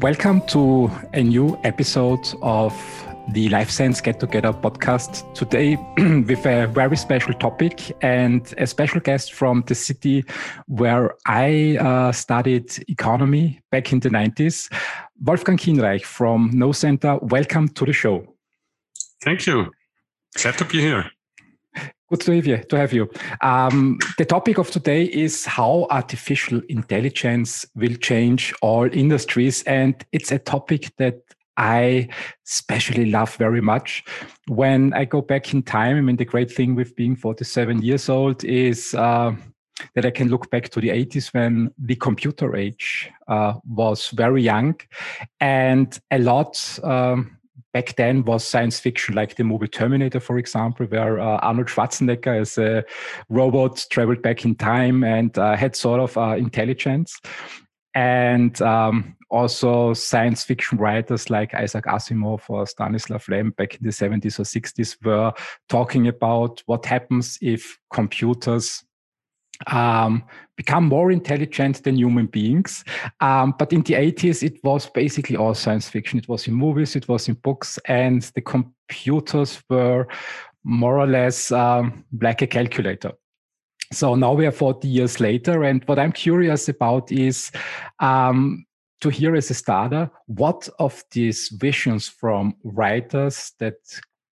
Welcome to a new episode of the Life Science Get Together podcast. Today, with a very special topic and a special guest from the city where I uh, studied economy back in the 90s, Wolfgang Kienreich from Know-Center. Welcome to the show. Thank you. Glad to be here. Good to have you. To have you. Um, the topic of today is how artificial intelligence will change all industries, and it's a topic that I especially love very much. When I go back in time, I mean, the great thing with being 47 years old is uh, that I can look back to the 80s when the computer age uh, was very young, and a lot. Um, back then was science fiction, like the movie Terminator, for example, where uh, Arnold Schwarzenegger as a robot traveled back in time and uh, had sort of uh, intelligence. And um, also science fiction writers like Isaac Asimov or Stanislaw Lem back in the 70s or 60s were talking about what happens if computers um, become more intelligent than human beings. Um, but in the 80s, it was basically all science fiction. It was in movies, it was in books, and the computers were more or less um, like a calculator. So now we are 40 years later, and what I'm curious about is um, to hear as a starter what of these visions from writers that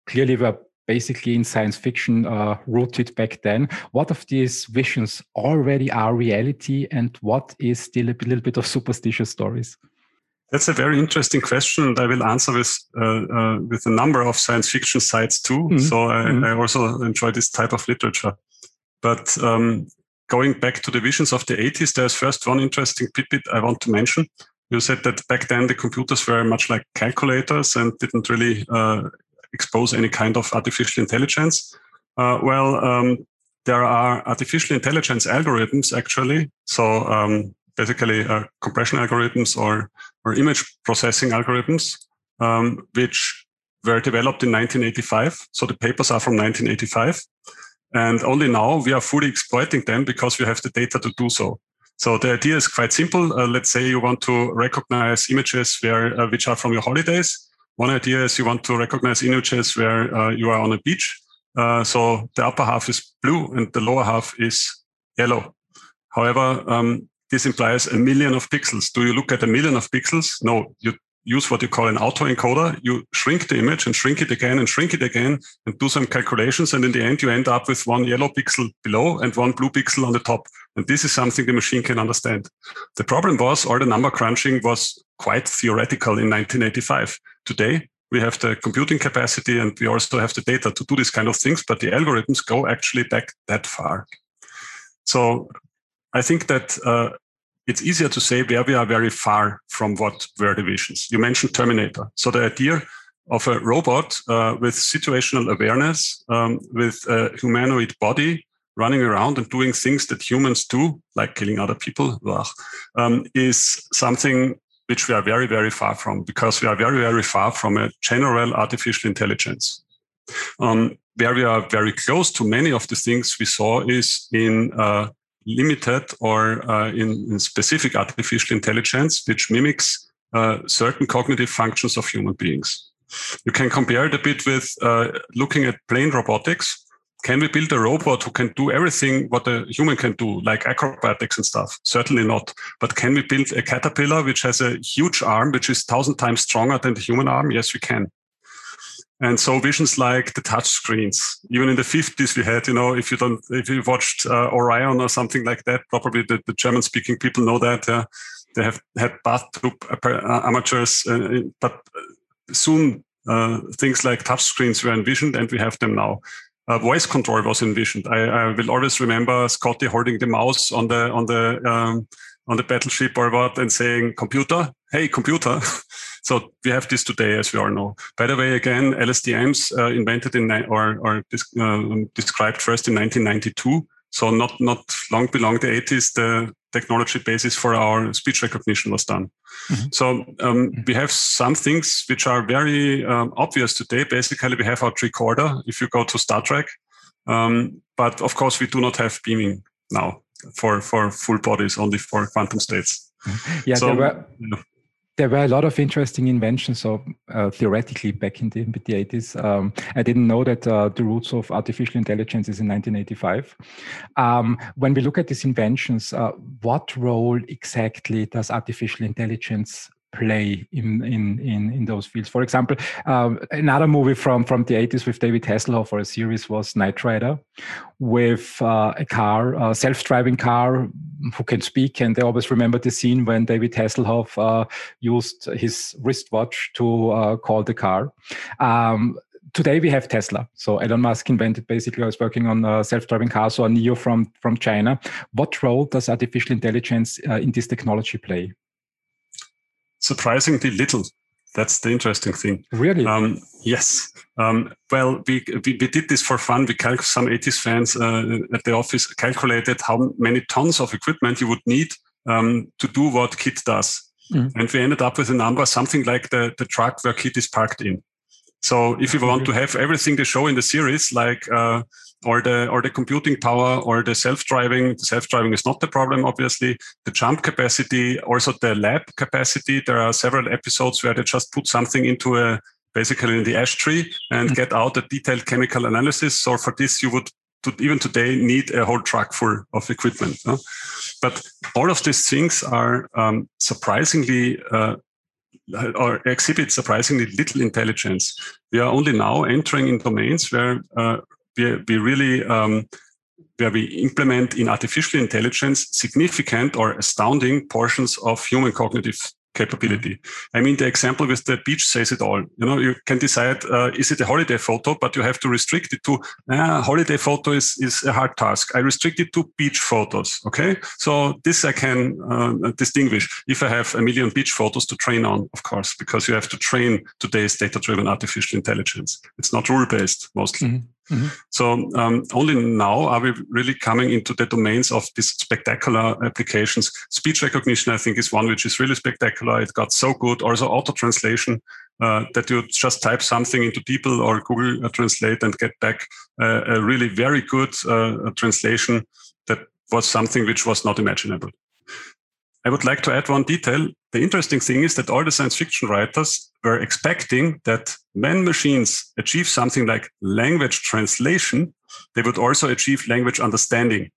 clearly were basically in science fiction uh, rooted back then. What of these visions already are reality, and what is still a little bit of superstitious stories? That's a very interesting question, and I will answer with uh, uh, with a number of science fiction sites too. Mm -hmm. So I, mm -hmm. I, also enjoy this type of literature. But um, going back to the visions of the 80s, there's first one interesting tidbit I want to mention. You said that back then the computers were much like calculators and didn't really uh, expose any kind of artificial intelligence? Uh, well, um, there are artificial intelligence algorithms actually. So um, basically uh, compression algorithms or, or image processing algorithms, um, which were developed in 1985. So the papers are from 1985. And only now we are fully exploiting them because we have the data to do so. So the idea is quite simple. Uh, let's say you want to recognize images where, uh, which are from your holidays. One idea is you want to recognize images where uh, you are on a beach. Uh, so the upper half is blue and the lower half is yellow. However, um, this implies a million of pixels. Do you look at a million of pixels? No, you use what you call an autoencoder. You shrink the image and shrink it again and shrink it again and do some calculations. And in the end, you end up with one yellow pixel below and one blue pixel on the top. And this is something the machine can understand. The problem was all the number crunching was quite theoretical in 1985. Today, we have the computing capacity and we also have the data to do these kind of things, but the algorithms go actually back that far. So I think that uh, it's easier to say where we are very far from what were the visions. You mentioned Terminator. So the idea of a robot uh, with situational awareness, um, with a humanoid body running around and doing things that humans do, like killing other people, um, is something which we are very, very far from because we are very, very far from a general artificial intelligence. Um, where we are very close to many of the things we saw is in uh, limited or uh, in, in, specific artificial intelligence, which mimics uh, certain cognitive functions of human beings. You can compare it a bit with uh, looking at plane robotics. Can we build a robot who can do everything what a human can do, like acrobatics and stuff? Certainly not. But can we build a caterpillar which has a huge arm, which is thousand times stronger than the human arm? Yes, we can. And so visions like the touch screens, even in the 50s, we had, you know, if you don't, if you watched uh, Orion or something like that, probably the, the German speaking people know that. Uh, they have had bathtub uh, amateurs, uh, but soon uh, things like touch screens were envisioned and we have them now. Uh, voice control was envisioned. I, I, will always remember Scotty holding the mouse on the on the um, on the battleship or what and saying, "Computer, hey, computer." So we have this today, as we all know. By the way, again, LSTMs uh, invented in or, or uh, described first in 1992. So not not long below the 80s, the technology basis for our speech recognition was done. Mm-hmm. So um, mm-hmm. we have some things which are very um, obvious today. Basically, we have our tricorder. If you go to Star Trek, um, but of course we do not have beaming now for for full bodies, only for quantum states. Mm-hmm. Yeah, so, there were. There were a lot of interesting inventions. So uh, theoretically, back in the, the 80s, um, I didn't know that uh, the roots of artificial intelligence is in 1985. Um, when we look at these inventions, uh, what role exactly does artificial intelligence play in in in, in those fields. For example, um, another movie from from the 80s with David Hasselhoff or a series was Knight Rider, with uh, a car, a self-driving car who can speak, and they always remember the scene when David Hasselhoff uh, used his wristwatch to uh, call the car. Um, today we have Tesla. So Elon Musk invented basically, I was working on a self-driving cars or NIO from, from China. What role does artificial intelligence uh, in this technology play? Surprisingly little. That's the interesting thing. Really? Um, yes. Um, well, we, we, we did this for fun. We calc- some 80s fans uh, at the office calculated how many tons of equipment you would need um, to do what KITT does. Mm-hmm. And we ended up with a number something like the, the truck where KITT is parked in. So if you want to have everything they show in the series, like uh, or the or the computing power or the self-driving, the self-driving is not the problem, obviously. The jump capacity, also the lab capacity. There are several episodes where they just put something into a basically in the ash tree and mm-hmm. get out a detailed chemical analysis. So for this, you would to, even today need a whole truck full of equipment. No? But all of these things are um, surprisingly uh, or exhibit surprisingly little intelligence. We are only now entering in domains where uh, we, we really um, where we implement in artificial intelligence significant or astounding portions of human cognitive capability. I mean, the example with the beach says it all. You know, you can decide uh, is it a holiday photo, but you have to restrict it to uh, holiday photo is is a hard task. I restrict it to beach photos. Okay, so this I can uh, distinguish. If I have a million beach photos to train on, of course, because you have to train today's data-driven artificial intelligence. It's not rule-based mostly. Mm-hmm. Mm-hmm. So um, only now are we really coming into the domains of these spectacular applications. Speech recognition, I think, is one which is really spectacular. It got so good. Also, auto translation uh, that you just type something into DeepL or Google uh, Translate and get back uh, a really very good uh, translation that was something which was not imaginable. I would like to add one detail. The interesting thing is that all the science fiction writers were expecting that when machines achieve something like language translation, they would also achieve language understanding,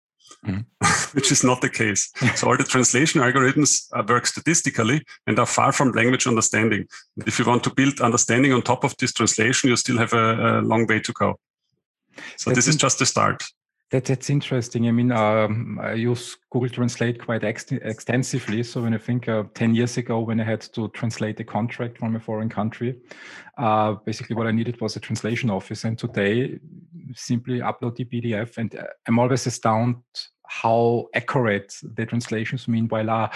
mm. which is not the case. so all the translation algorithms uh, work statistically and are far from language understanding. If you want to build understanding on top of this translation, you still have a, a long way to go. So That's this is just the start. That, that's interesting. I mean, um, I use Google Translate quite ex- extensively. So when I think uh, 10 years ago, when I had to translate a contract from a foreign country, uh, basically what I needed was a translation office. And today, simply upload the PDF. And uh, I'm always astounded how accurate the translations meanwhile are.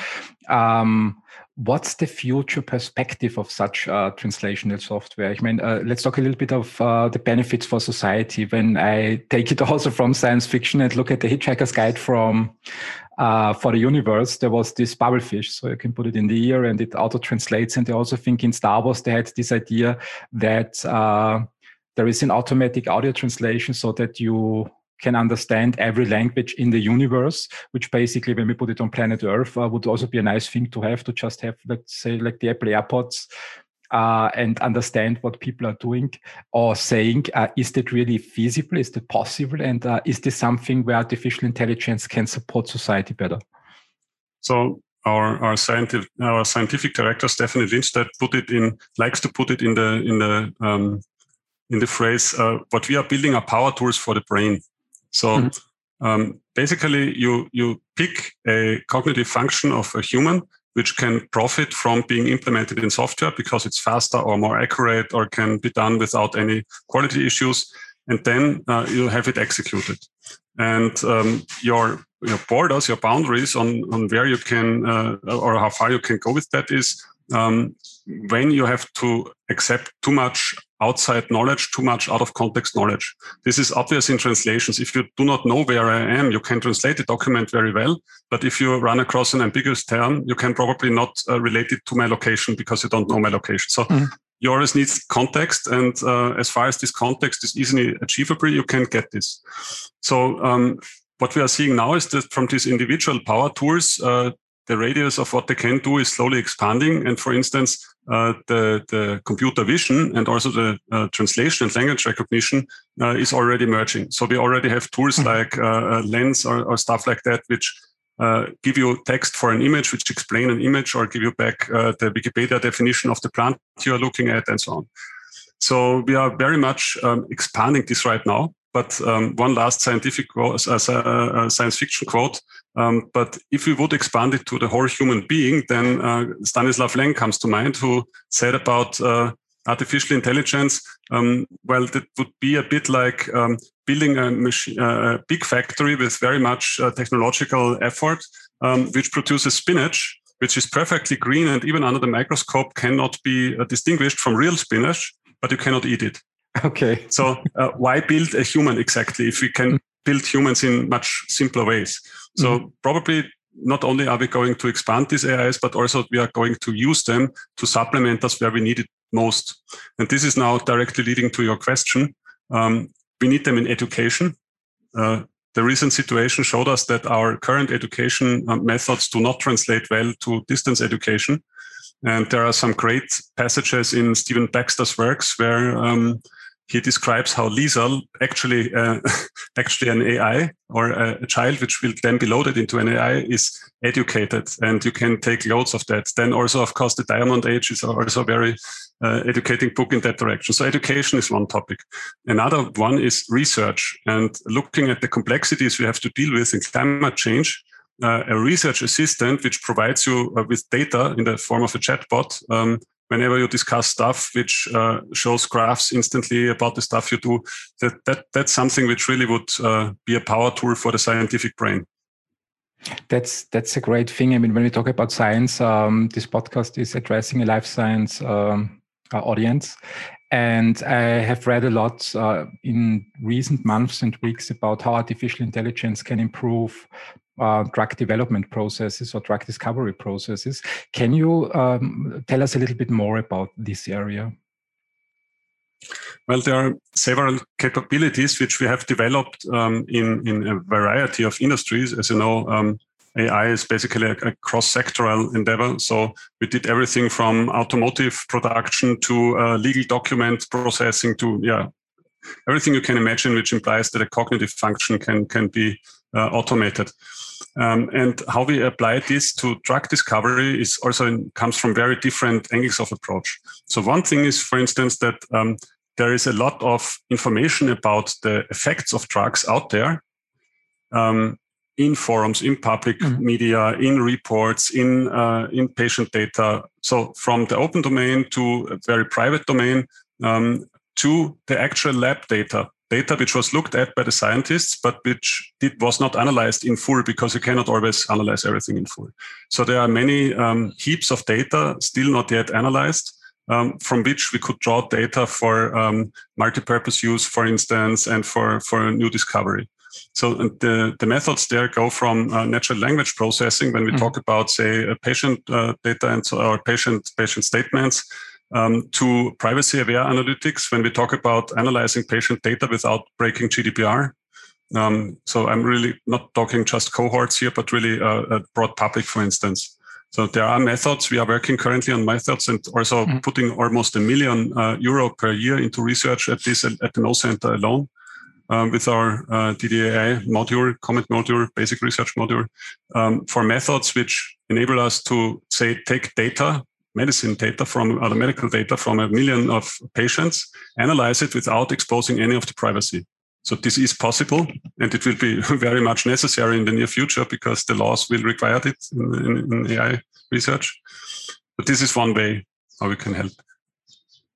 Um, what's the future perspective of such uh, translational software? I mean, uh, let's talk a little bit of uh, the benefits for society. When I take it also from science fiction and look at the Hitchhiker's Guide from uh, for the universe, there was this Babel fish. So you can put it in the ear and it auto translates. And they also think in Star Wars they had this idea that uh, there is an automatic audio translation so that you can understand every language in the universe, which basically, when we put it on planet Earth, uh, would also be a nice thing to have to just have, let's say, like the Apple AirPods. Uh, and understand what people are doing or saying. Uh, is that really feasible? Is that possible? And uh, is this something where artificial intelligence can support society better? So our our scientific our scientific director Stefanie Lindstaedt put it in likes to put it in the in the um, in the phrase uh, what we are building are power tools for the brain. So mm-hmm. um, basically, you you pick a cognitive function of a human which can profit from being implemented in software because it's faster or more accurate or can be done without any quality issues, and then uh, you have it executed. And um, your your borders, your boundaries on on where you can uh, or how far you can go with that is um, when you have to accept too much outside knowledge, too much out of context knowledge. This is obvious in translations. If you do not know where I am, you can translate the document very well. But if you run across an ambiguous term, you can probably not uh, relate it to my location because you don't know my location. So mm. you always need context. And uh, as far as this context is easily achievable, you can get this. So um, what we are seeing now is that from these individual power tools, uh, the radius of what they can do is slowly expanding. And for instance, uh, the, the computer vision and also the uh, translation and language recognition uh, is already merging. So we already have tools mm-hmm. like uh, Lens or, or, stuff like that, which uh, give you text for an image, which explain an image or give you back uh, the Wikipedia definition of the plant you are looking at and so on. So we are very much um, expanding this right now. But um, one last scientific quote, uh, uh, science fiction quote. Um, but if we would expand it to the whole human being, then uh, Stanislaw Lem comes to mind, who said about uh, artificial intelligence. Um, well, that would be a bit like um, building a, uh, a, big factory with very much uh, technological effort, um, which produces spinach, which is perfectly green and even under the microscope cannot be distinguished from real spinach, but you cannot eat it. Okay. so uh, why build a human exactly if we can build humans in much simpler ways? So mm-hmm. probably not only are we going to expand these AIs, but also we are going to use them to supplement us where we need it most. And this is now directly leading to your question. Um, we need them in education. Uh, the recent situation showed us that our current education uh, methods do not translate well to distance education. And there are some great passages in Stephen Baxter's works where um, he describes how Liesel, actually uh, actually an AI or a, child which will then be loaded into an AI, is educated, and you can take loads of that. Then also, of course, the Diamond Age is also a very uh, educating book in that direction. So education is one topic. Another one is research and looking at the complexities we have to deal with in climate change. Uh, a research assistant which provides you uh, with data in the form of a chatbot um, whenever you discuss stuff which uh, shows graphs instantly about the stuff you do that, that that's something which really would uh, be a power tool for the scientific brain. That's that's a great thing. I mean when we talk about science um, this podcast is addressing a life science um, uh, audience. And I have read a lot uh, in recent months and weeks about how artificial intelligence can improve uh, drug development processes or drug discovery processes. Can you um, tell us a little bit more about this area? Well, there are several capabilities which we have developed um, in, in a variety of industries. As you know, um, AI is basically a, a cross-sectoral endeavor. So we did everything from automotive production to uh, legal document processing to yeah, everything you can imagine, which implies that a cognitive function can can be uh, automated. Um, and how we apply this to drug discovery is also in, comes from very different angles of approach. So one thing is, for instance, that um, there is a lot of information about the effects of drugs out there um, in forums, in public mm. media, in reports, in uh, in patient data. So from the open domain to a very private domain um, to the actual lab data data which was looked at by the scientists, but which did, was not analyzed in full because you cannot always analyze everything in full. So there are many um, heaps of data still not yet analyzed. Um, from which we could draw data for um, multi-purpose use, for instance, and for, for new discovery. So the, the methods there go from uh, natural language processing when we mm-hmm. talk about, say, patient uh, data and so, or patient patient statements um, to privacy aware analytics when we talk about analyzing patient data without breaking GDPR. Um, so I'm really not talking just cohorts here, but really uh, a broad public, for instance. So there are methods. We are working currently on methods and also mm-hmm. putting almost a million uh, euro per year into research at this at the Know-Center alone. Um, with our uh, DDAI module, COMET module, basic research module, um, for methods which enable us to say take data medicine data from other medical data from a million of patients, analyze it without exposing any of the privacy. So this is possible, and it will be very much necessary in the near future because the laws will require it in, in, in AI research. But this is one way how we can help.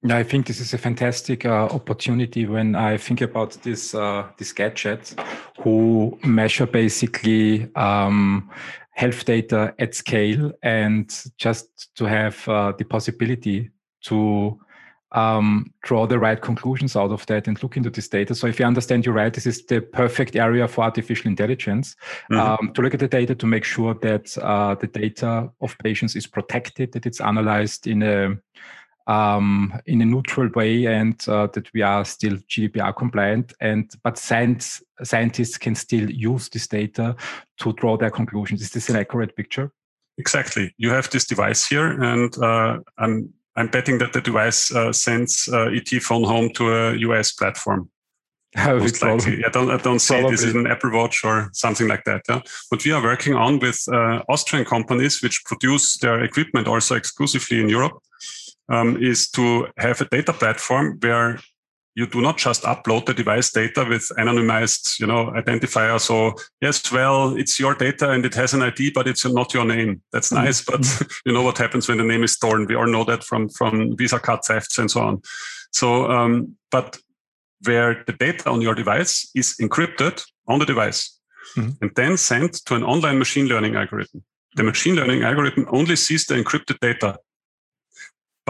Yeah, I think this is a fantastic uh, opportunity when I think about this uh, this gadget, who measure basically um, health data at scale and just to have uh, the possibility to um, draw the right conclusions out of that and look into this data. So, if you understand you right, this is the perfect area for artificial intelligence mm-hmm. um, to look at the data to make sure that uh, the data of patients is protected, that it's analyzed in a um, in a neutral way, and uh, that we are still GDPR compliant. And but science scientists can still use this data to draw their conclusions. Is this an accurate picture? exactly. You have this device here, and uh, I'm I'm betting that the device uh, sends uh, ET phone home to a US platform. Most likely. I don't, I don't see this is an Apple Watch or something like that. Yeah? What we are working on with uh, Austrian companies, which produce their equipment also exclusively in Europe, um, is to have a data platform where you do not just upload the device data with anonymized, you know, identifier. So yes, well, it's your data and it has an ID, but it's not your name. That's mm-hmm. nice, but mm-hmm. you know what happens when the name is stolen. We all know that from from Visa card thefts and so on. So, um, but where the data on your device is encrypted on the device mm-hmm. and then sent to an online machine learning algorithm. The machine learning algorithm only sees the encrypted data,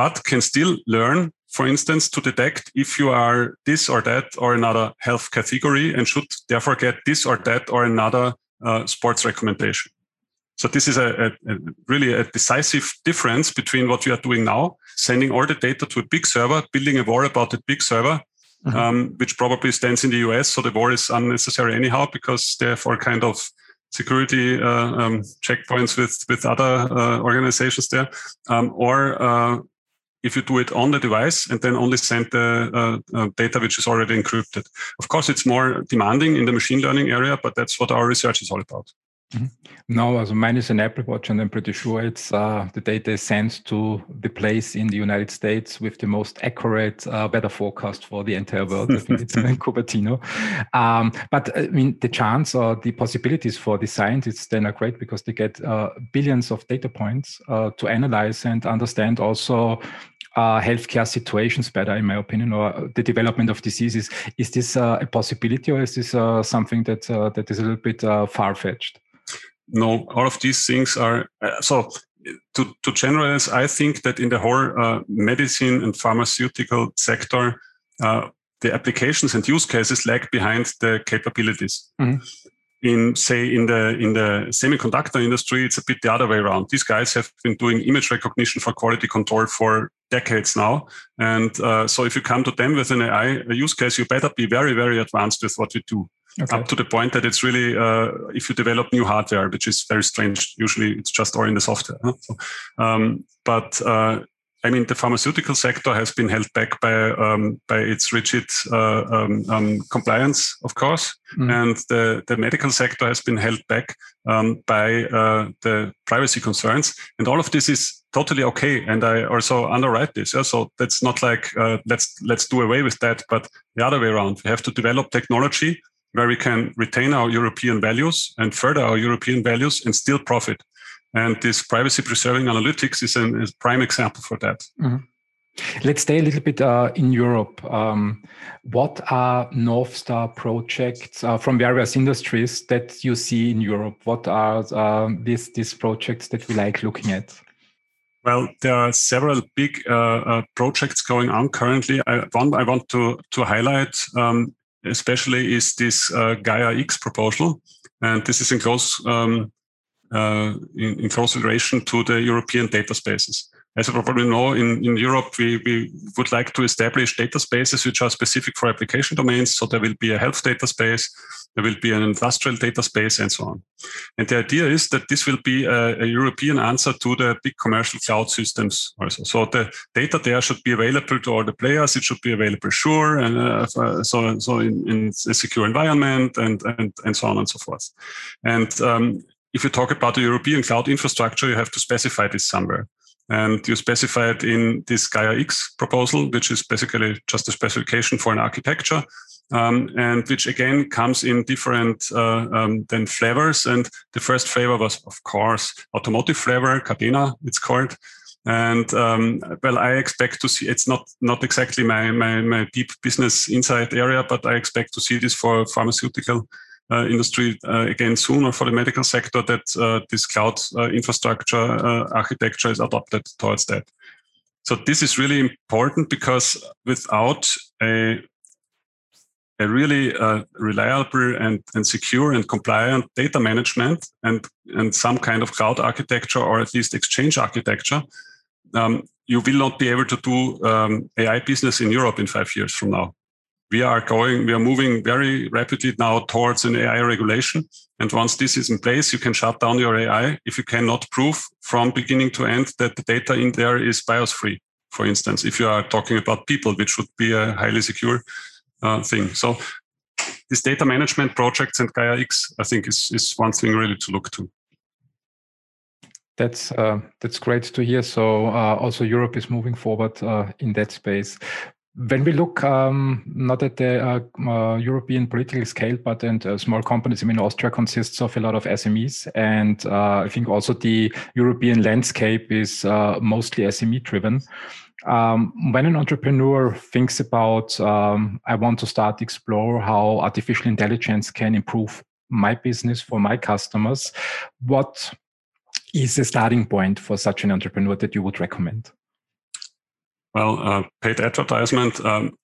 but can still learn for instance, to detect if you are this or that or another health category and should therefore get this or that or another uh, sports recommendation. So this is a, a, a, really a decisive difference between what we are doing now, sending all the data to a big server, building a war about that big server, mm-hmm. um, which probably stands in the US. So the war is unnecessary anyhow because they have all kind of security uh, um, checkpoints with with other uh, organizations there, um, or uh, if you do it on the device and then only send the uh, uh, data which is already encrypted. Of course, it's more demanding in the machine learning area, but that's what our research is all about. Mm-hmm. No, as mine is an Apple Watch, and I'm pretty sure it's uh, the data is sent to the place in the United States with the most accurate uh, weather forecast for the entire world. I think it's in Cupertino. Um, but I mean, the chance or the possibilities for the scientists then are great because they get uh, billions of data points uh, to analyze and understand also uh, healthcare situations better, in my opinion, or the development of diseases. Is this uh, a possibility, or is this uh, something that uh, that is a little bit uh, far fetched? No, all of these things are uh, so. To, to generalize, I think that in the whole medicine and pharmaceutical sector, the applications and use cases lag behind the capabilities. Mm-hmm in say in the in the semiconductor industry it's a bit the other way around these guys have been doing image recognition for quality control for decades now and uh, so if you come to them with an ai use case you better be very very advanced with what you do okay. up to the point that it's really uh, if you develop new hardware which is very strange usually it's just all in the software huh? so, um, but uh, I mean, the pharmaceutical sector has been held back by um, by its rigid uh, um, um, compliance, of course, mm. and the, the medical sector has been held back um, by uh, the privacy concerns. And all of this is totally okay. And I also underwrite this. Yeah? So that's not like uh, let's let's do away with that, but the other way around. We have to develop technology where we can retain our European values and further our European values and still profit. And this privacy preserving analytics is, an, is a prime example for that. Mm-hmm. Let's stay a little bit uh, in Europe. Um, what are North Star projects uh, from various industries that you see in Europe? What are uh, these, these projects that we like looking at? Well, there are several big uh, uh, projects going on currently. I, one I want to, to highlight, um, especially, is this uh, Gaia X proposal. And this is in close um, uh, in, in close relation to the European data spaces. As you probably know, in, in Europe, we, we would like to establish data spaces which are specific for application domains. So there will be a health data space, there will be an industrial data space, and so on. And the idea is that this will be a, a European answer to the big commercial cloud systems also. So the data there should be available to all the players. It should be available sure, and uh, so so in, in, a secure environment, and and and so on and so forth. And um, if you talk about the European cloud infrastructure, you have to specify this somewhere. And you specify it in this Gaia X proposal, which is basically just a specification for an architecture, um, and which again comes in different uh, um, then flavors. And the first flavor was, of course, automotive flavor, Catena, it's called. And um, well, I expect to see. It's not not exactly my, my my deep business insight area, but I expect to see this for pharmaceutical industry uh, again soon or for the medical sector that uh, this cloud infrastructure architecture is adopted towards that. So this is really important because without a a really uh, reliable and, and secure and compliant data management and, and some kind of cloud architecture or at least exchange architecture, um, you will not be able to do um, AI business in Europe in five years from now we are going, we are moving very rapidly now towards an AI regulation. And once this is in place, you can shut down your AI if you cannot prove from beginning to end that the data in there is bias free. For instance, if you are talking about people, which would be a highly secure uh, thing. So this data management projects and Gaia X, I think is, is one thing really to look to. That's uh, that's great to hear. So uh, also Europe is moving forward uh, in that space. When we look um, not at the uh, uh, European political scale, but in uh, small companies, I mean, Austria consists of a lot of SMEs, and I think also the European landscape is mostly SME driven. Um, when an entrepreneur thinks about, um, I want to start explore how artificial intelligence can improve my business for my customers, what is a starting point for such an entrepreneur that you would recommend? Well, uh, paid advertisement. Um,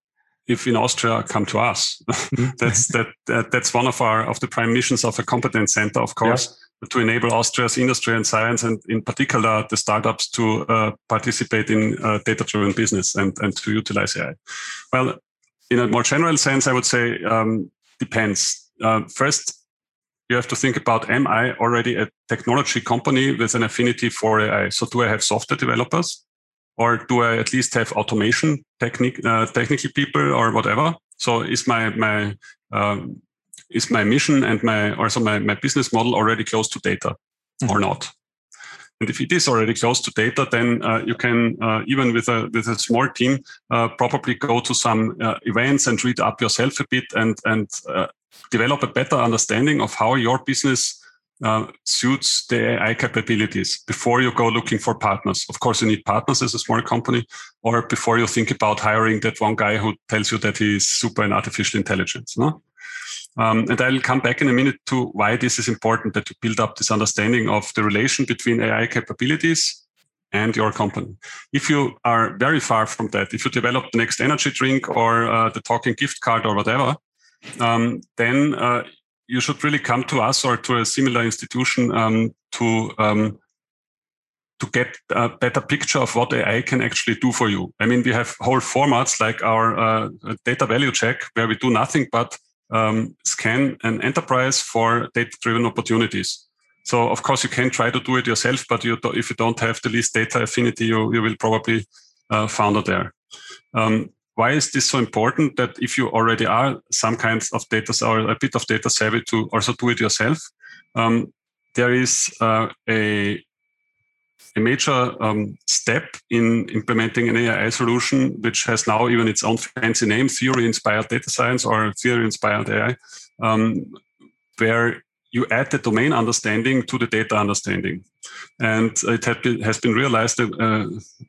if in Austria, come to us. Mm-hmm. that's that, that, That's one of our of the prime missions of a competence center, of course, yeah. to enable Austria's industry and science, and in particular the startups to uh, participate in uh, data-driven business and and to utilize AI. Well, in a more general sense, I would say um, depends. Uh, first, you have to think about am I already a technology company with an affinity for AI? So do I have software developers? Or do I at least have automation technique, uh, technical people or whatever? So is my, my, um, is my mission and my, also my, my business model already close to data mm-hmm. or not? And if it is already close to data, then uh, you can uh, even with a with a small team uh, probably go to some uh, events and read up yourself a bit and and uh, develop a better understanding of how your business uh, suits the AI capabilities before you go looking for partners. Of course, you need partners as a small company, or before you think about hiring that one guy who tells you that he's super in artificial intelligence. No? Um, and I'll come back in a minute to why this is important that you build up this understanding of the relation between AI capabilities and your company. If you are very far from that, if you develop the next energy drink or uh, the talking gift card or whatever, um, then uh, you should really come to us or to a similar institution um, to um, to get a better picture of what AI can actually do for you. I mean, we have whole formats like our uh, data value check, where we do nothing but um, scan an enterprise for data-driven opportunities. So, of course, you can try to do it yourself, but you if you don't have the least data affinity, you, you will probably uh, founder there. Um, why is this so important that if you already are some kinds of data or a bit of data savvy to also do it yourself um, there is uh, a a major um, step in implementing an AI solution, which has now even its own fancy name, theory-inspired data science or theory-inspired AI, um, where you add the domain understanding to the data understanding. And it been, has been realized uh,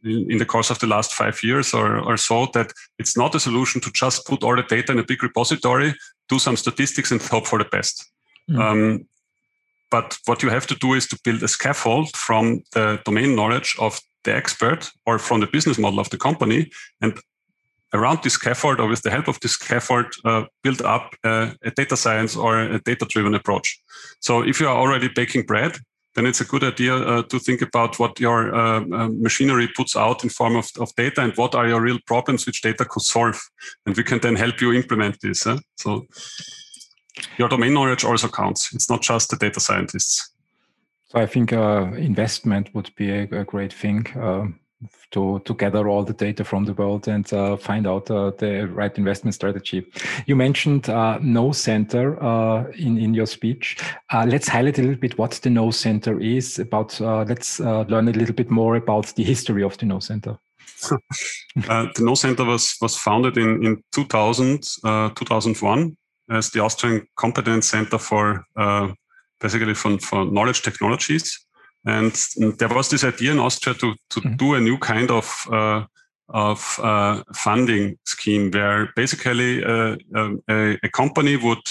in, in, the course of the last five years or, or so that it's not a solution to just put all the data in a big repository, do some statistics, and hope for the best. Mm. Um, but what you have to do is to build a scaffold from the domain knowledge of the expert or from the business model of the company and around this scaffold or with the help of this scaffold uh, build up uh, a data science or a data driven approach. So if you are already baking bread then it's a good idea uh, to think about what your uh, uh, machinery puts out in form of, of, data and what are your real problems which data could solve. And we can then help you implement this so your domain knowledge also counts. It's not just the data scientists. So i think uh, investment would be a, a great thing um, to to gather all the data from the world and uh, find out uh, the right investment strategy. You mentioned uh, Know-Center uh, in in your speech. Uh, let's highlight a little bit what the Know-Center is. About uh, let's learn a little bit more about the history of the Know-Center. the Know-Center was was founded in in 2000 2001 as the Austrian Competence Center for basically for, for knowledge technologies and there was this idea in Austria to, to mm-hmm. do a new kind of uh, of uh, funding scheme where basically uh, um, a, a, company would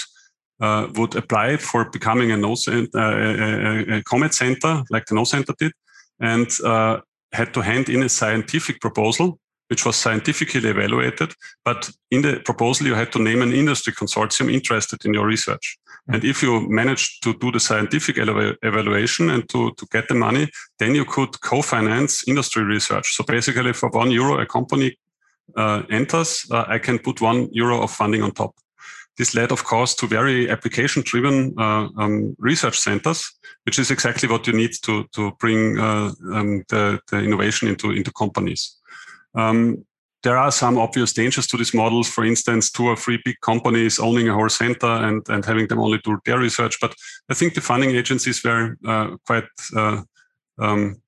uh, would apply for becoming a, no center, uh, a, a, Comet Center like the Know-Center did, and uh, had to hand in a scientific proposal which was scientifically evaluated. But in the proposal, you had to name an industry consortium interested in your research. And if you manage to do the scientific evaluation and to, to get the money, then you could co-finance industry research. So basically for one euro, a company uh, enters, uh, I can put one euro of funding on top. This led, of course, to very application-driven uh, um, research centers, which is exactly what you need to to bring uh, um, the, the innovation into into companies. Um, there are some obvious dangers to these models. For instance, two or three big companies owning a whole center and, and having them only do their research. But I think the funding agencies were uh, quite uh, um,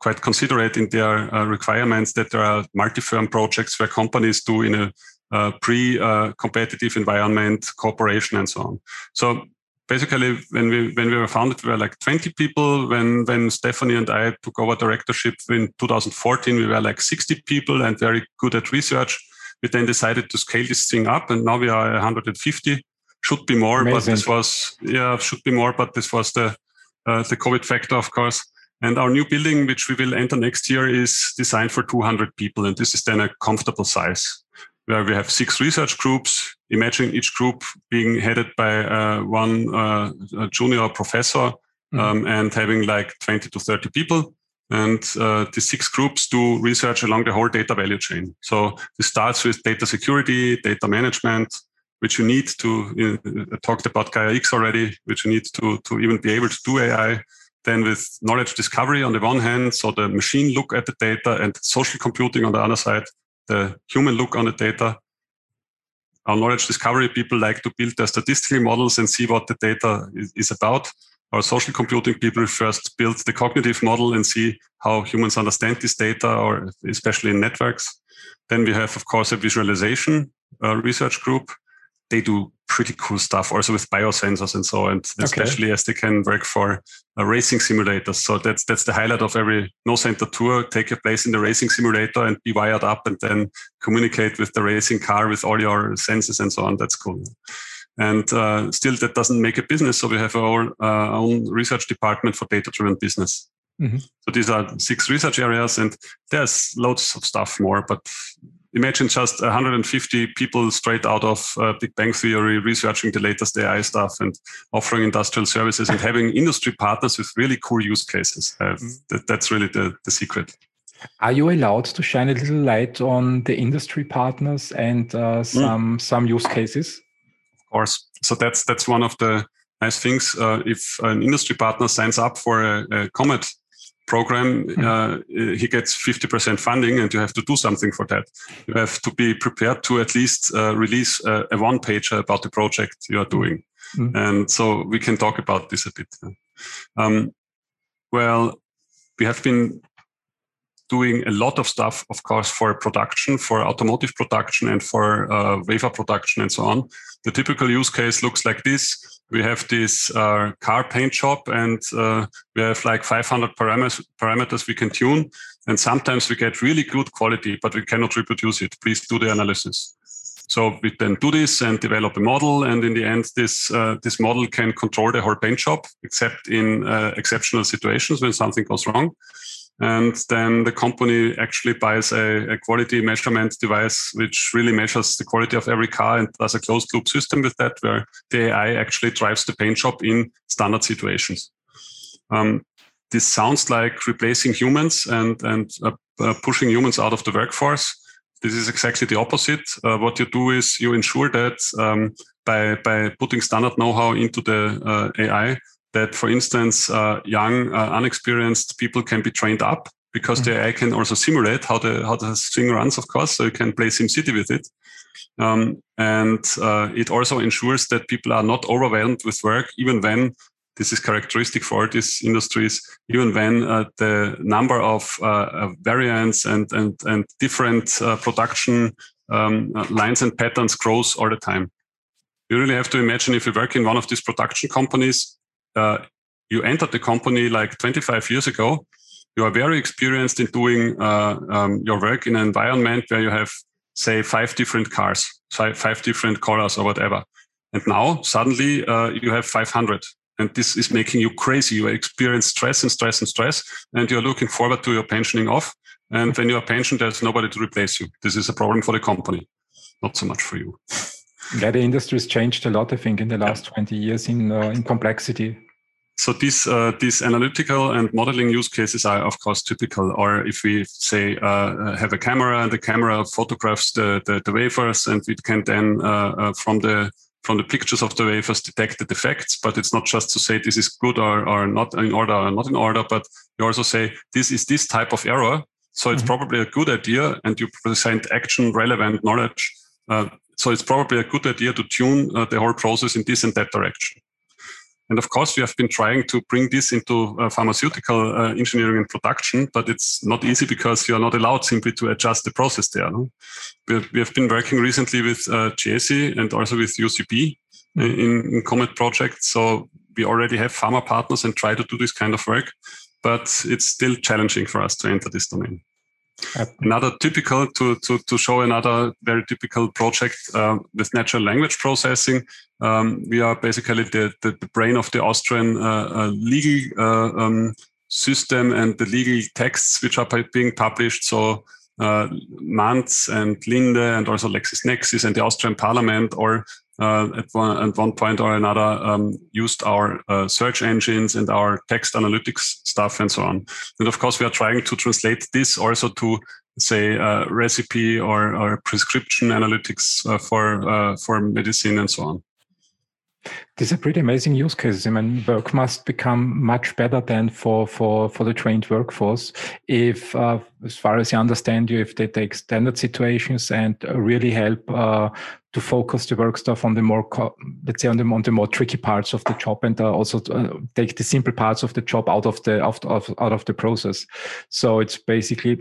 quite considerate in their uh, requirements that there are multi-firm projects where companies do in a uh, pre-competitive environment, cooperation, and so on. So basically, when we when we were founded, we were like 20 people. When when Stefanie and I took over directorship in 2014, we were like 60 people and very good at research. We then decided to scale this thing up, and now we are 150. Should be more, Amazing. but this was yeah, should be more, but this was the uh, the COVID factor, of course. And our new building, which we will enter next year, is designed for 200 people, and this is then a comfortable size where we have six research groups. Imagine each group being headed by uh, one uh, junior professor mm-hmm. um, and having like 20 to 30 people. And uh, the six groups do research along the whole data value chain. So this starts with data security, data management, which you need to, uh, talked about Gaia X already, which you need to, to even be able to do AI. Then with knowledge discovery on the one hand, so the machine look at the data and social computing on the other side, the human look on the data. Our knowledge discovery people like to build their statistical models and see what the data is, about. Our social computing people first build the cognitive model and see how humans understand this data, or especially in networks. Then we have, of course, a visualization uh, research group they do pretty cool stuff also with biosensors and so on, especially okay. as they can work for uh, racing simulators. So that's that's the highlight of every Know-Center tour. Take your place in the racing simulator and be wired up and then communicate with the racing car with all your senses and so on. That's cool. And uh, still, that doesn't make a business. So we have our uh, own research department for data-driven business. Mm-hmm. So these are six research areas, and there's loads of stuff more. But imagine just 150 people straight out of uh, Big Bang Theory researching the latest AI stuff and offering industrial services and having industry partners with really cool use cases. Uh, mm. that, that's really the, the secret. Are you allowed to shine a little light on the industry partners and uh, mm. some mm. some use cases? Of course. So that's that's one of the nice things. Uh, if an industry partner signs up for a, a Comet program, hmm. uh, he gets 50% funding and you have to do something for that. You have to be prepared to at least uh, release a, a one pager about the project you are doing. Mm. And so we can talk about this a bit. Um, well, we have been doing a lot of stuff, of course, for production, for automotive production and for uh, wafer production and so on. The typical use case looks like this we have this uh, car paint shop and uh, we have like 500 parameters, parameters we can tune. And sometimes we get really good quality, but we cannot reproduce it. Please do the analysis. So we then do this and develop a model. And in the end, this, uh, this model can control the whole paint shop, except in uh, exceptional situations when something goes wrong. And then the company actually buys a, a, quality measurement device, which really measures the quality of every car and does a closed loop system with that, where the AI actually drives the paint shop in standard situations. Um, this sounds like replacing humans and, and uh, uh, pushing humans out of the workforce. This is exactly the opposite. Uh, what you do is you ensure that um, by, by putting standard know-how into the uh, AI, that, for instance, uh, young, uh, unexperienced people can be trained up because mm-hmm. the AI can also simulate how the how the thing runs, of course. So you can play SimCity with it, um, and uh, it also ensures that people are not overwhelmed with work, even when this is characteristic for all these industries, even when uh, the number of uh, variants and and and different uh, production um, lines and patterns grows all the time. You really have to imagine if you work in one of these production companies, uh, you entered the company like 25 years ago. You are very experienced in doing uh, um, your work in an environment where you have, say, five different cars, five different colors or whatever. And now suddenly uh, you have 500. And this is making you crazy. You experience stress and stress and stress, and you're looking forward to your pensioning off. And when you are pensioned, there's nobody to replace you. This is a problem for the company, not so much for you. Yeah, the industry has changed a lot, I think, in the last yeah. 20 years in, uh, in complexity. so these uh, these analytical and modeling use cases are of course typical. Or if we say uh, have a camera and the camera photographs the the, the wafers, and we can then uh, uh, from the from the pictures of the wafers detect the defects. But it's not just to say this is good or, or not in order or not in order, but you also say this is this type of error. So it's mm-hmm. probably a good idea, and you present action relevant knowledge. Uh, so it's probably a good idea to tune uh, the whole process in this and that direction. And of course, we have been trying to bring this into uh, pharmaceutical uh, engineering and production, but it's not easy because you are not allowed simply to adjust the process there. No? We, we, have been working recently with uh, and also with UCB uh, in, in COMET projects. So we already have pharma partners and try to do this kind of work, but it's still challenging for us to enter this domain. Another typical to, to, to show another very typical project uh, with natural language processing. Um, we are basically the, the, the, brain of the Austrian uh, uh, legal uh, um, system and the legal texts which are being published. So uh, Manz and Linde and also LexisNexis and the Austrian Parliament or uh, at, one, at one point or another um, used our uh, search engines and our text analytics stuff and so on. And of course, we are trying to translate this also to say uh, recipe or, or prescription analytics uh, for uh, for medicine and so on. These are pretty amazing use cases. I mean, work must become much better than for for for the trained workforce. If, uh, as far as I understand you, if they take standard situations and really help uh, to focus the work stuff on the more, let's say, on the on the more tricky parts of the job, and uh, also uh, take the simple parts of the job out of the out of out of the process. So it's basically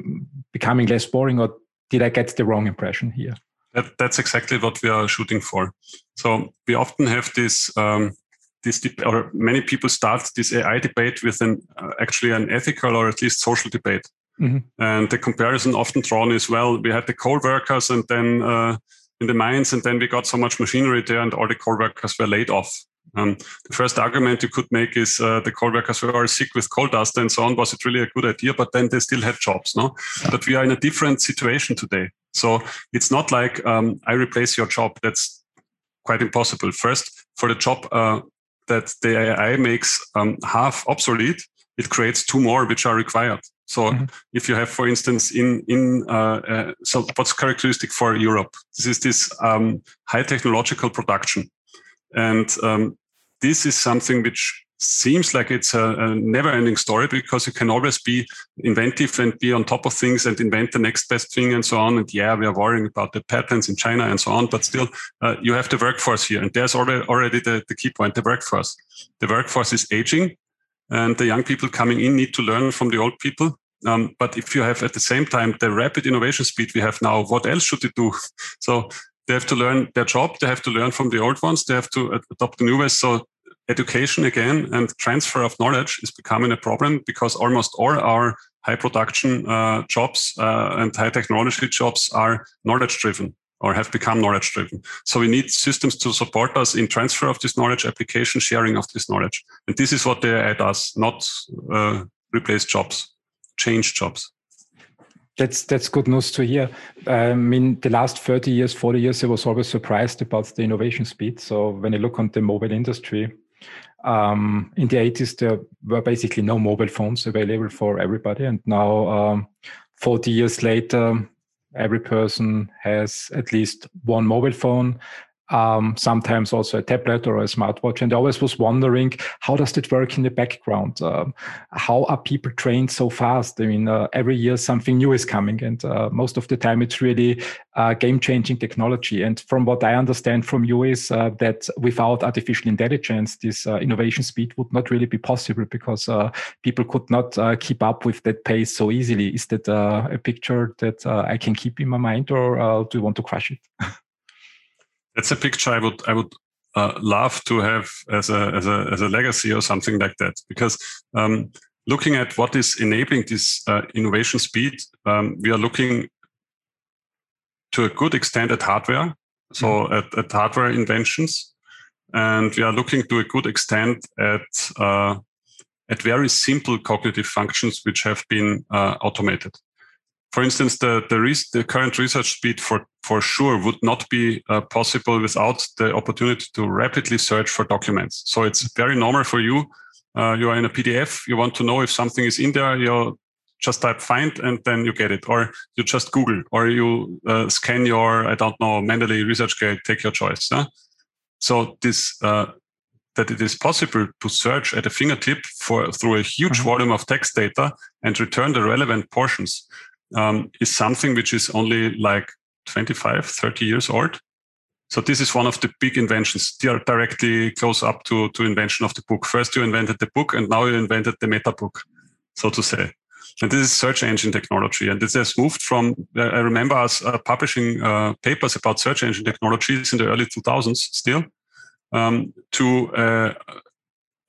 becoming less boring. Or did I get the wrong impression here? That, that's exactly what we are shooting for. So we often have this, um, this or many people start this AI debate with an uh, actually an ethical or at least social debate. Mm-hmm. And the comparison often drawn is well, we had the coal workers and then uh, in the mines, and then we got so much machinery there, and all the coal workers were laid off. Um, the first argument you could make is uh, the coal workers were all sick with coal dust and so on. Was it really a good idea? But then they still had jobs, no? But we are in a different situation today. So it's not like um, I replace your job. That's quite impossible. First, for the job uh, that the AI makes um, half obsolete, it creates two more which are required. So mm-hmm. if you have, for instance, in in uh, uh, so what's characteristic for Europe? This is this um, high technological production, and um, this is something which seems like it's a, a never-ending story because you can always be inventive and be on top of things and invent the next best thing and so on. And yeah, we are worrying about the patents in China and so on, but still, uh, you have the workforce here, and there's already already the, the key point: the workforce. The workforce is aging, and the young people coming in need to learn from the old people. Um, but if you have at the same time the rapid innovation speed we have now, what else should they do? So they have to learn their job. They have to learn from the old ones. They have to adopt the new ways. So education again and transfer of knowledge is becoming a problem because almost all our high production uh, jobs uh, and high technology jobs are knowledge driven or have become knowledge driven. So we need systems to support us in transfer of this knowledge, application sharing of this knowledge. And this is what the AI does, not uh, replace jobs, change jobs. That's that's good news to hear. I mean, the last 30 years, 40 years, I was always surprised about the innovation speed. So when I look on the mobile industry, um, in the 80s, there were basically no mobile phones available for everybody. And now, um, 40 years later, every person has at least one mobile phone um, sometimes also a tablet or a smartwatch. And I always was wondering, how does it work in the background? Um, how are people trained so fast? I mean, uh, every year something new is coming, and uh, most of the time it's really uh, game-changing technology. And from what I understand from you is uh, that without artificial intelligence, this uh, innovation speed would not really be possible because uh, people could not keep up with that pace so easily. Is that a picture that I can keep in my mind, or do you want to crush it? that's a picture I would I would uh, love to have as a as a as a legacy or something like that. Because um, looking at what is enabling this uh, innovation speed, um, we are looking to a good extent at hardware, so mm-hmm. at, at hardware inventions, and we are looking to a good extent at uh, at very simple cognitive functions which have been uh, automated for instance, the the, res- the, current research speed for for sure would not be uh, possible without the opportunity to rapidly search for documents. So it's very normal for you Uh, you are in a PDF. You want to know if something is in there. You just type find and then you get it, or you just Google, or you uh, scan your I don't know Mendeley ResearchGate. Take your choice. Huh? So this uh, that it is possible to search at a fingertip for through a huge mm-hmm. volume of text data and return the relevant portions um, is something which is only like 25, 30 years old. So this is one of the big inventions. Directly close up to, to invention of the book. First you invented the book and now you invented the meta book, so to say. And this is search engine technology. And this has moved from, I remember us uh, publishing uh, papers about search engine technologies in the early 2000s still um, to uh,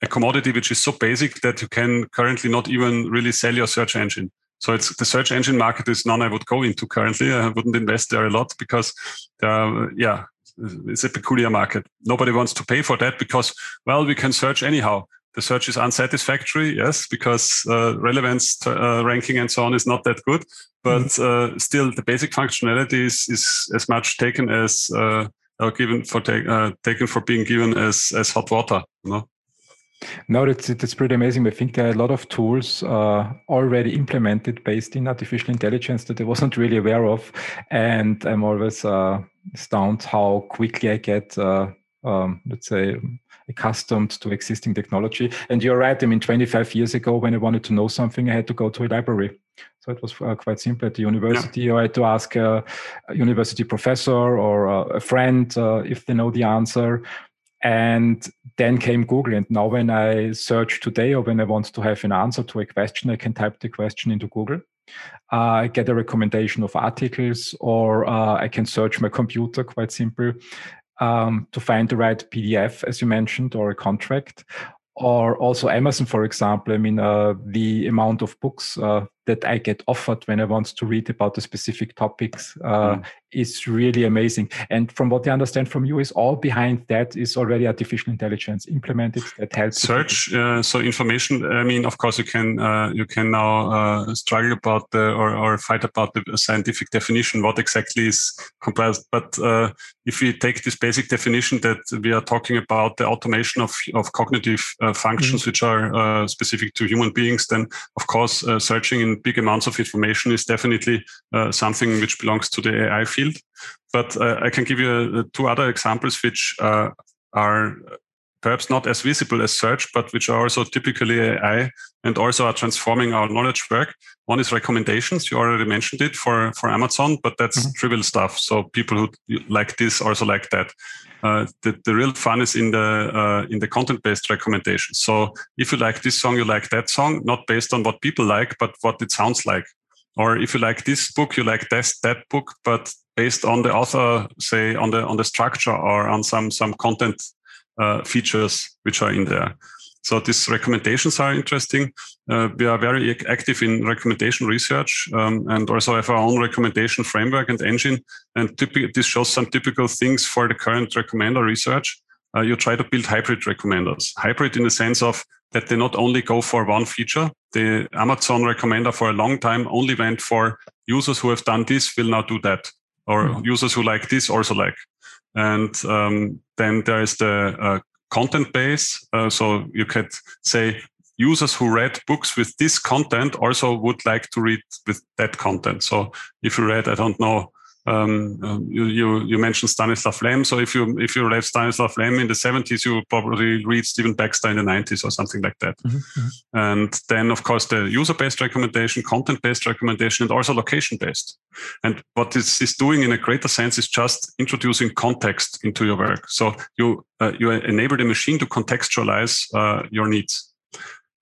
a commodity which is so basic that you can currently not even really sell your search engine. So it's the search engine market is none I would go into currently. I wouldn't invest there a lot because, uh, yeah, it's a peculiar market. Nobody wants to pay for that because, well, we can search anyhow. The search is unsatisfactory, yes, because uh, relevance uh, ranking and so on is not that good. But mm-hmm. uh, still, the basic functionality is, is as much taken as uh, given for take, uh, taken for being given as as hot water. You know. No, that's that's pretty amazing. I think there are a lot of tools uh, already implemented based in artificial intelligence that I wasn't really aware of, and I'm always uh, stunned how quickly I get, uh, um, let's say, accustomed to existing technology. And you're right. I mean, 25 years ago, when I wanted to know something, I had to go to a library. So it was uh, quite simple at the university. Yeah. I had to ask a, a university professor or a, a friend uh, if they know the answer. And then came Google. And now, when I search today or when I want to have an answer to a question, I can type the question into Google. Uh, I get a recommendation of articles, or uh, I can search my computer, quite simple, um, to find the right PDF, as you mentioned, or a contract. Or also Amazon, for example. I mean, uh, the amount of books uh, that I get offered when I want to read about the specific topics uh, mm is really amazing. And from what I understand from you, is all behind that is already artificial intelligence implemented that helps. Search, uh, so information. I mean, of course, you can uh, you can now uh, struggle about the or, or fight about the scientific definition. What exactly is comprised? But uh, if we take this basic definition that we are talking about the automation of of cognitive uh, functions, mm-hmm. which are uh, specific to human beings, then of course searching in big amounts of information is definitely something which belongs to the AI field field. But uh, I can give you uh, two other examples which uh, are perhaps not as visible as search, but which are also typically AI and also are transforming our knowledge work. One is recommendations. You already mentioned it for, for Amazon, but that's mm-hmm. trivial stuff. So people who like this also like that. Uh, the, the real fun is in the uh, in the content based recommendations. So if you like this song, you like that song, not based on what people like, but what it sounds like. Or if you like this book, you like this that book, but based on the author, say on the on the structure or on some some content uh, features which are in there. So these recommendations are interesting. Uh, we are very active in recommendation research um, and also have our own recommendation framework and engine. And this shows some typical things for the current recommender research. Uh, you try to build hybrid recommenders. Hybrid in the sense of that they not only go for one feature. The Amazon recommender for a long time only went for users who have done this will now do that, or mm-hmm. users who like this also like. And um, then there is the uh, content base. Uh, so you could say users who read books with this content also would like to read with that content. So if you read, I don't know, um, um, you, you, you mentioned Stanislaw Lem. So if you if you read Stanislaw Lem in the 70s, you probably read Stephen Baxter in the 90s or something like that. Mm-hmm. mm-hmm. And then, of course, the user-based recommendation, content-based recommendation, and also location-based. And what this is doing in a greater sense is just introducing context into your work. So you uh, you enable the machine to contextualize uh, your needs.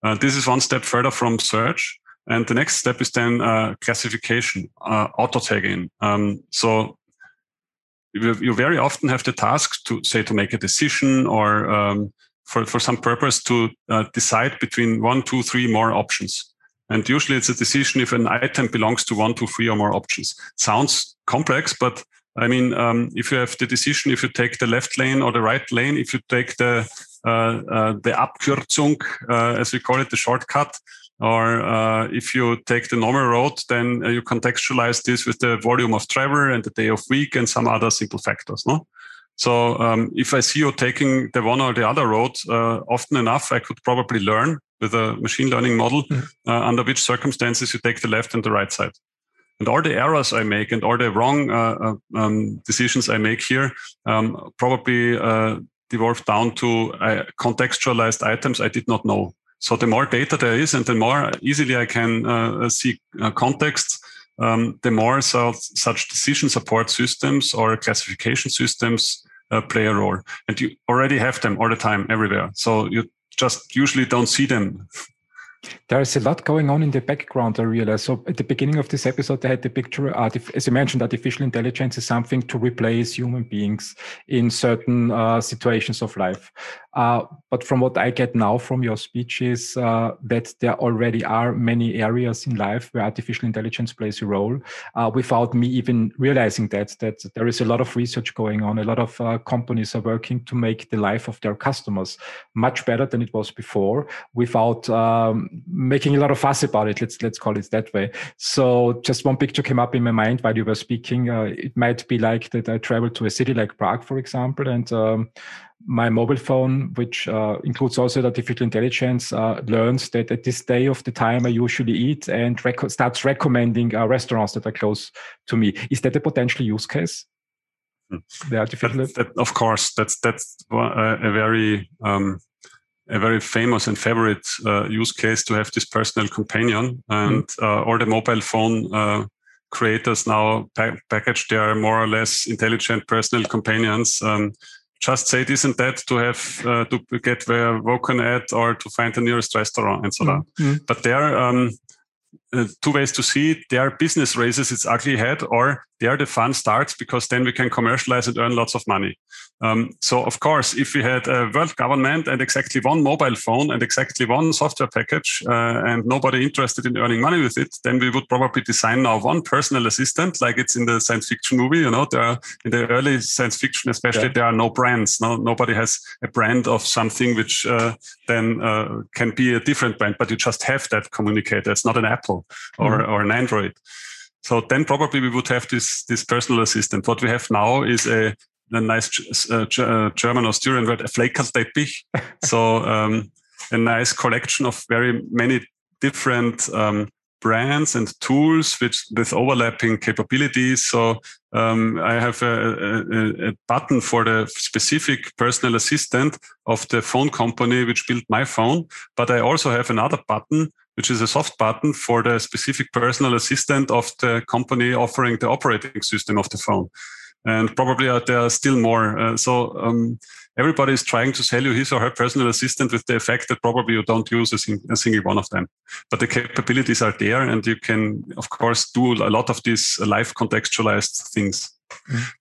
Uh, this is one step further from search. And the next step is then uh, classification, uh, auto tagging. Um, so you, very often have the task to say to make a decision or um, for, for some purpose to uh, decide between one, two, three more options. And usually it's a decision if an item belongs to one, two, three or more options. Sounds complex, but I mean, um, if you have the decision, if you take the left lane or the right lane, if you take the uh, uh, the Abkürzung, uh, as we call it, the shortcut, or uh, if you take the normal road, then uh, you contextualize this with the volume of travel and the day of week and some other simple factors. No, So um, if I see you taking the one or the other road, uh, often enough, I could probably learn with a machine learning model mm-hmm. uh, under which circumstances you take the left and the right side. And all the errors I make and all the wrong uh, uh um, decisions I make here um, probably uh, devolve down to contextualized items I did not know. So the more data there is, and the more easily I can see context, um, the more so, such decision support systems or classification systems uh, play a role. And you already have them all the time, everywhere. So you just usually don't see them There's a lot going on in the background, I realize. So at the beginning of this episode, I had the picture, as you mentioned, artificial intelligence is something to replace human beings in certain uh, situations of life. Uh, but from what I get now from your speech is uh, that there already are many areas in life where artificial intelligence plays a role uh, without me even realizing that, that there is a lot of research going on. A lot of uh, companies are working to make the life of their customers much better than it was before without um, making a lot of fuss about it. Let's, let's call it that way. So just one picture came up in my mind while you were speaking. Uh, it might be like that I traveled to a city like Prague, for example, and um, my mobile phone, which uh, includes also the artificial intelligence, uh, learns that at this day of the time I usually eat and rec- starts recommending uh, restaurants that are close to me. Is that a potential use case? Hmm. The artificial, that, that, of course, that's that's a, a very um, a very famous and favorite uh, use case to have this personal companion, and mm. all the mobile phone uh, creators now pa- package their more or less intelligent personal companions. Um, just say this and that to have uh, to get where woken at or to find the nearest restaurant and so on. Mm-hmm. But there, um, uh, two ways to see it. Their business raises its ugly head, or there the fun starts because then we can commercialize and earn lots of money. Um, so, of course, if we had a world government and exactly one mobile phone and exactly one software package, uh, and nobody interested in earning money with it, then we would probably design now one personal assistant, like it's in the science fiction movie. You know, there are, in the early science fiction, especially, yeah. there are no brands. No, nobody has a brand of something which uh, then uh, can be a different brand, but you just have that communicator. It's not an Apple or, mm-hmm. or an Android. So then probably we would have this this personal assistant. What we have now is a a nice uh, uh, German Austrian word, a Fleckerlteppich. so um, a nice collection of very many different um, brands and tools which with overlapping capabilities. So um, I have a, a, a, button for the specific personal assistant of the phone company which built my phone, but I also have another button which is a soft button for the specific personal assistant of the company offering the operating system of the phone and probably uh, there are still more. Uh, so um, everybody is trying to sell you his or her personal assistant with the effect that probably you don't use a, sing- a, single one of them. But the capabilities are there, and you can, of course, do a lot of these live contextualized things.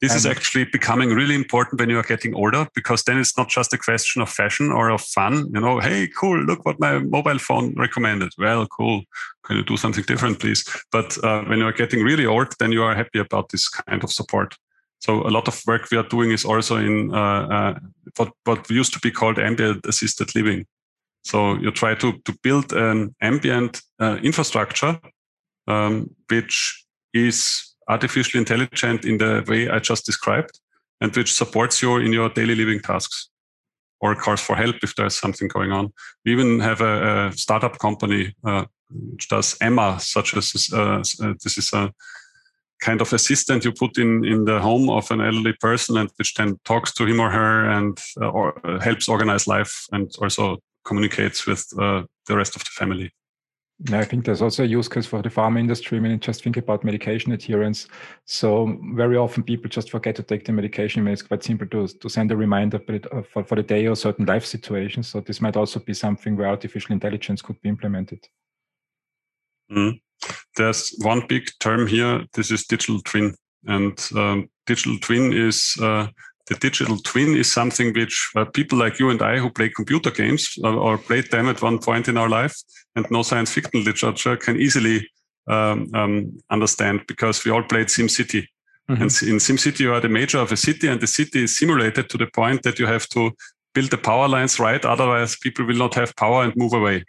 This is actually becoming really important when you are getting older because then it's not just a question of fashion or of fun. You know, hey, cool, look what my mobile phone recommended. Well, cool. Can you do something different, please? But uh, when you are getting really old, then you are happy about this kind of support. So a lot of work we are doing is also in uh, uh, what what used to be called ambient assisted living. So you try to to build an ambient uh, infrastructure um, which is artificially intelligent in the way I just described, and which supports you in your daily living tasks or calls for help if there's something going on. We even have a, a startup company uh, which does Emma, such as uh, uh this is a kind of assistant you put in in the home of an elderly person and which then talks to him or her and uh, or uh, helps organize life and also communicates with uh, the rest of the family I think there's also a use case for the pharma industry. I mean, just think about medication adherence. So very often people just forget to take the medication. I mean, it's quite simple to, to send a reminder for, for the day or certain life situations. So this might also be something where artificial intelligence could be implemented. Mm there's one big term here. This is digital twin, and um, digital twin is uh, the digital twin is something which uh, people like you and I who play computer games or, uh, or, played them at one point in our life and no science fiction literature can easily um, um, understand because we all played SimCity. Mm-hmm. And in SimCity, you are the major of a city, and the city is simulated to the point that you have to build the power lines right. Otherwise, people will not have power and move away.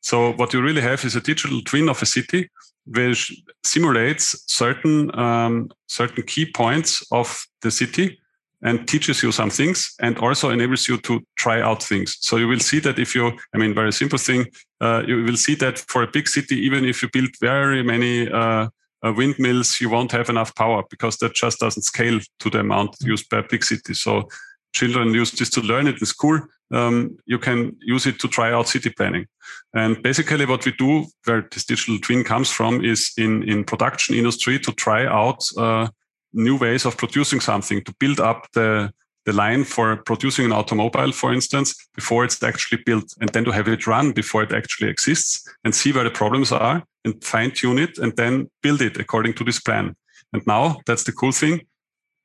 So what you really have is a digital twin of a city which simulates certain um, certain key points of the city and teaches you some things and also enables you to try out things. So you will see that if you, I mean, very simple thing, uh, you will see that for a big city, even if you build very many uh, uh, windmills, you won't have enough power because that just doesn't scale to the amount used by a big city. So children use this to learn it in school. Um, you can use it to try out city planning. And basically what we do, where this digital twin comes from, is in, in production industry to try out uh, new ways of producing something, to build up the, the line for producing an automobile, for instance, before it's actually built, and then to have it run before it actually exists and see where the problems are and fine tune it and then build it according to this plan. And now that's the cool thing.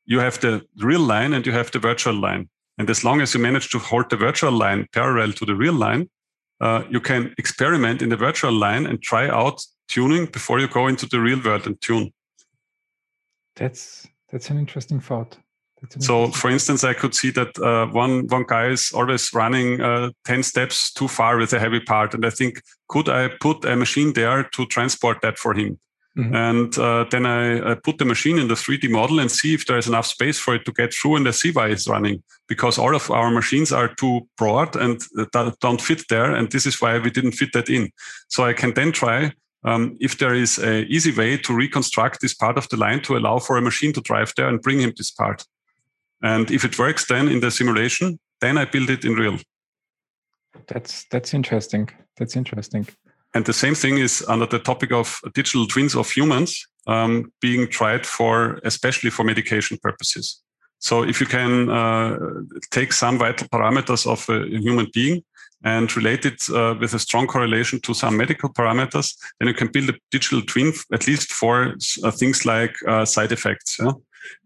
You have the real line and you have the virtual line. And as long as you manage to hold the virtual line parallel to the real line, uh, you can experiment in the virtual line and try out tuning before you go into the real world and tune. That's that's an interesting thought. An so, interesting for instance, I could see that uh, one one guy is always running uh, ten steps too far with a heavy part, and I think, could I put a machine there to transport that for him? Mm-hmm. And uh, then I, I, put the machine in the 3D model and see if there is enough space for it to get through, and I see why it's running because all of our machines are too broad and uh, don't fit there, and this is why we didn't fit that in. So I can then try um, if there is an easy way to reconstruct this part of the line to allow for a machine to drive there and bring him this part. And if it works then in the simulation, then I build it in real. That's that's interesting. That's interesting. And the same thing is under the topic of digital twins of humans um, being tried for, especially for medication purposes. So if you can uh, take some vital parameters of a human being and relate it uh, with a strong correlation to some medical parameters, then you can build a digital twin at least for uh, things like uh, side effects. Yeah?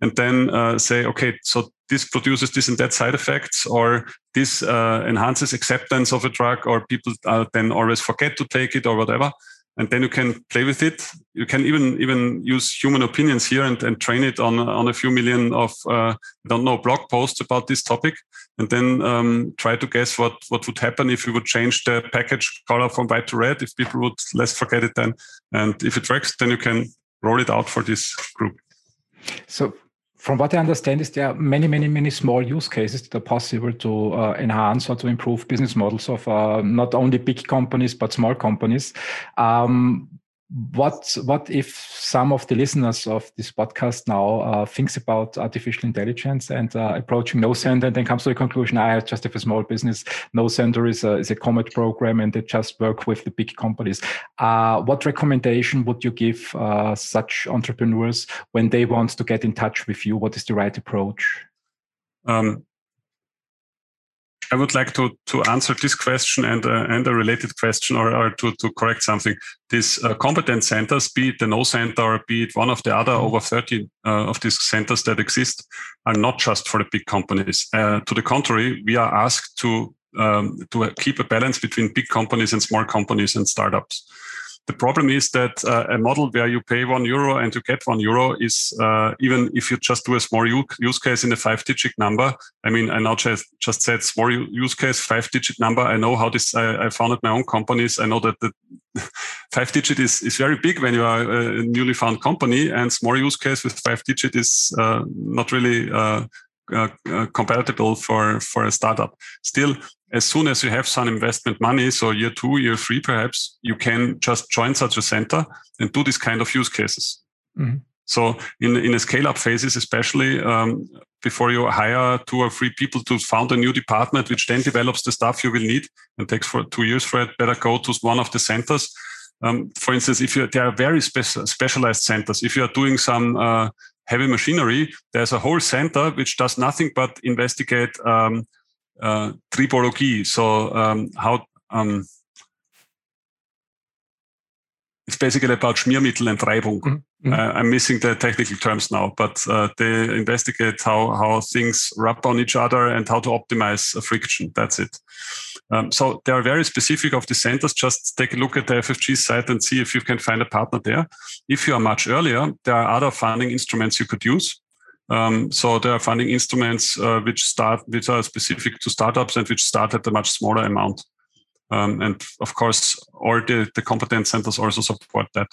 And then uh, say, okay, so this produces this and that side effects, or this uh, enhances acceptance of a drug, or people then always forget to take it, or whatever and then you can play with it. You can even even use human opinions here and, and train it on on a few million of uh, I don't know blog posts about this topic, and then um, try to guess what what would happen if you would change the package color from white to red. If people would less forget it then, and if it works, then you can roll it out for this group. So from what I understand, is there are many, many, many small use cases that are possible to uh, enhance or to improve business models of uh, not only big companies but small companies. Um, what what if some of the listeners of this podcast now uh, thinks about artificial intelligence and uh, approaching Know-Center and then comes to the conclusion I just have a small business. Know-Center is a, is a COMET program and they just work with the big companies. Uh, what recommendation would you give uh, such entrepreneurs when they want to get in touch with you? What is the right approach? Um, I would like to to answer this question and uh, and a related question, or, or to to correct something. These uh, competence centers, be it the Know-Center or be it one of the other over 30 uh, of these centers that exist, are not just for the big companies. Uh, to the contrary, we are asked to um, to keep a balance between big companies and small companies and startups. The problem is that uh, a model where you pay one euro and you get one euro is uh, even if you just do a small use case in a five digit number. I mean, I now just, just said small use case, five digit number. I know how this, I, I founded my own companies. I know that the five digit is, is very big when you are a newly found company and small use case with five digit is uh, not really uh, uh, compatible for for a startup. Still, as soon as you have some investment money, so year two, year three, perhaps you can just join such a center and do this kind of use cases. Mm-hmm. So in in a scale up phases, especially um, before you hire two or three people to found a new department, which then develops the stuff you will need and takes for two years for it, better go to one of the centers. Um, for instance, if you there are very spe- specialized centers, if you are doing some uh, heavy machinery, there's a whole center which does nothing but investigate um, uh, tribology. So um, how um, it's basically about Schmiermittel and Reibung. Mm-hmm. Uh, I'm missing the technical terms now, but uh, they investigate how how things rub on each other and how to optimize a friction. That's it. Um, so they are very specific of the centers. Just take a look at the FFG site and see if you can find a partner there. If you are much earlier, there are other funding instruments you could use. Um, so there are funding instruments uh, which start, which are specific to startups and which start at a much smaller amount. Um, and of course, all the, the competence centers also support that.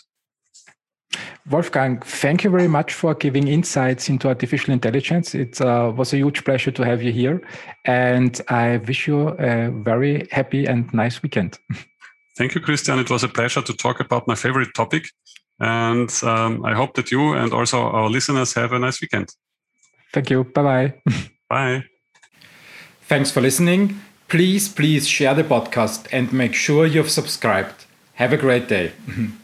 Wolfgang, thank you very much for giving insights into artificial intelligence. It uh, was a huge pleasure to have you here. And I wish you a very happy and nice weekend. Thank you, Christian. It was a pleasure to talk about my favorite topic. And um, I hope that you and also our listeners have a nice weekend. Thank you. Bye-bye. Bye. Thanks for listening. Please, please share the podcast and make sure you've subscribed. Have a great day.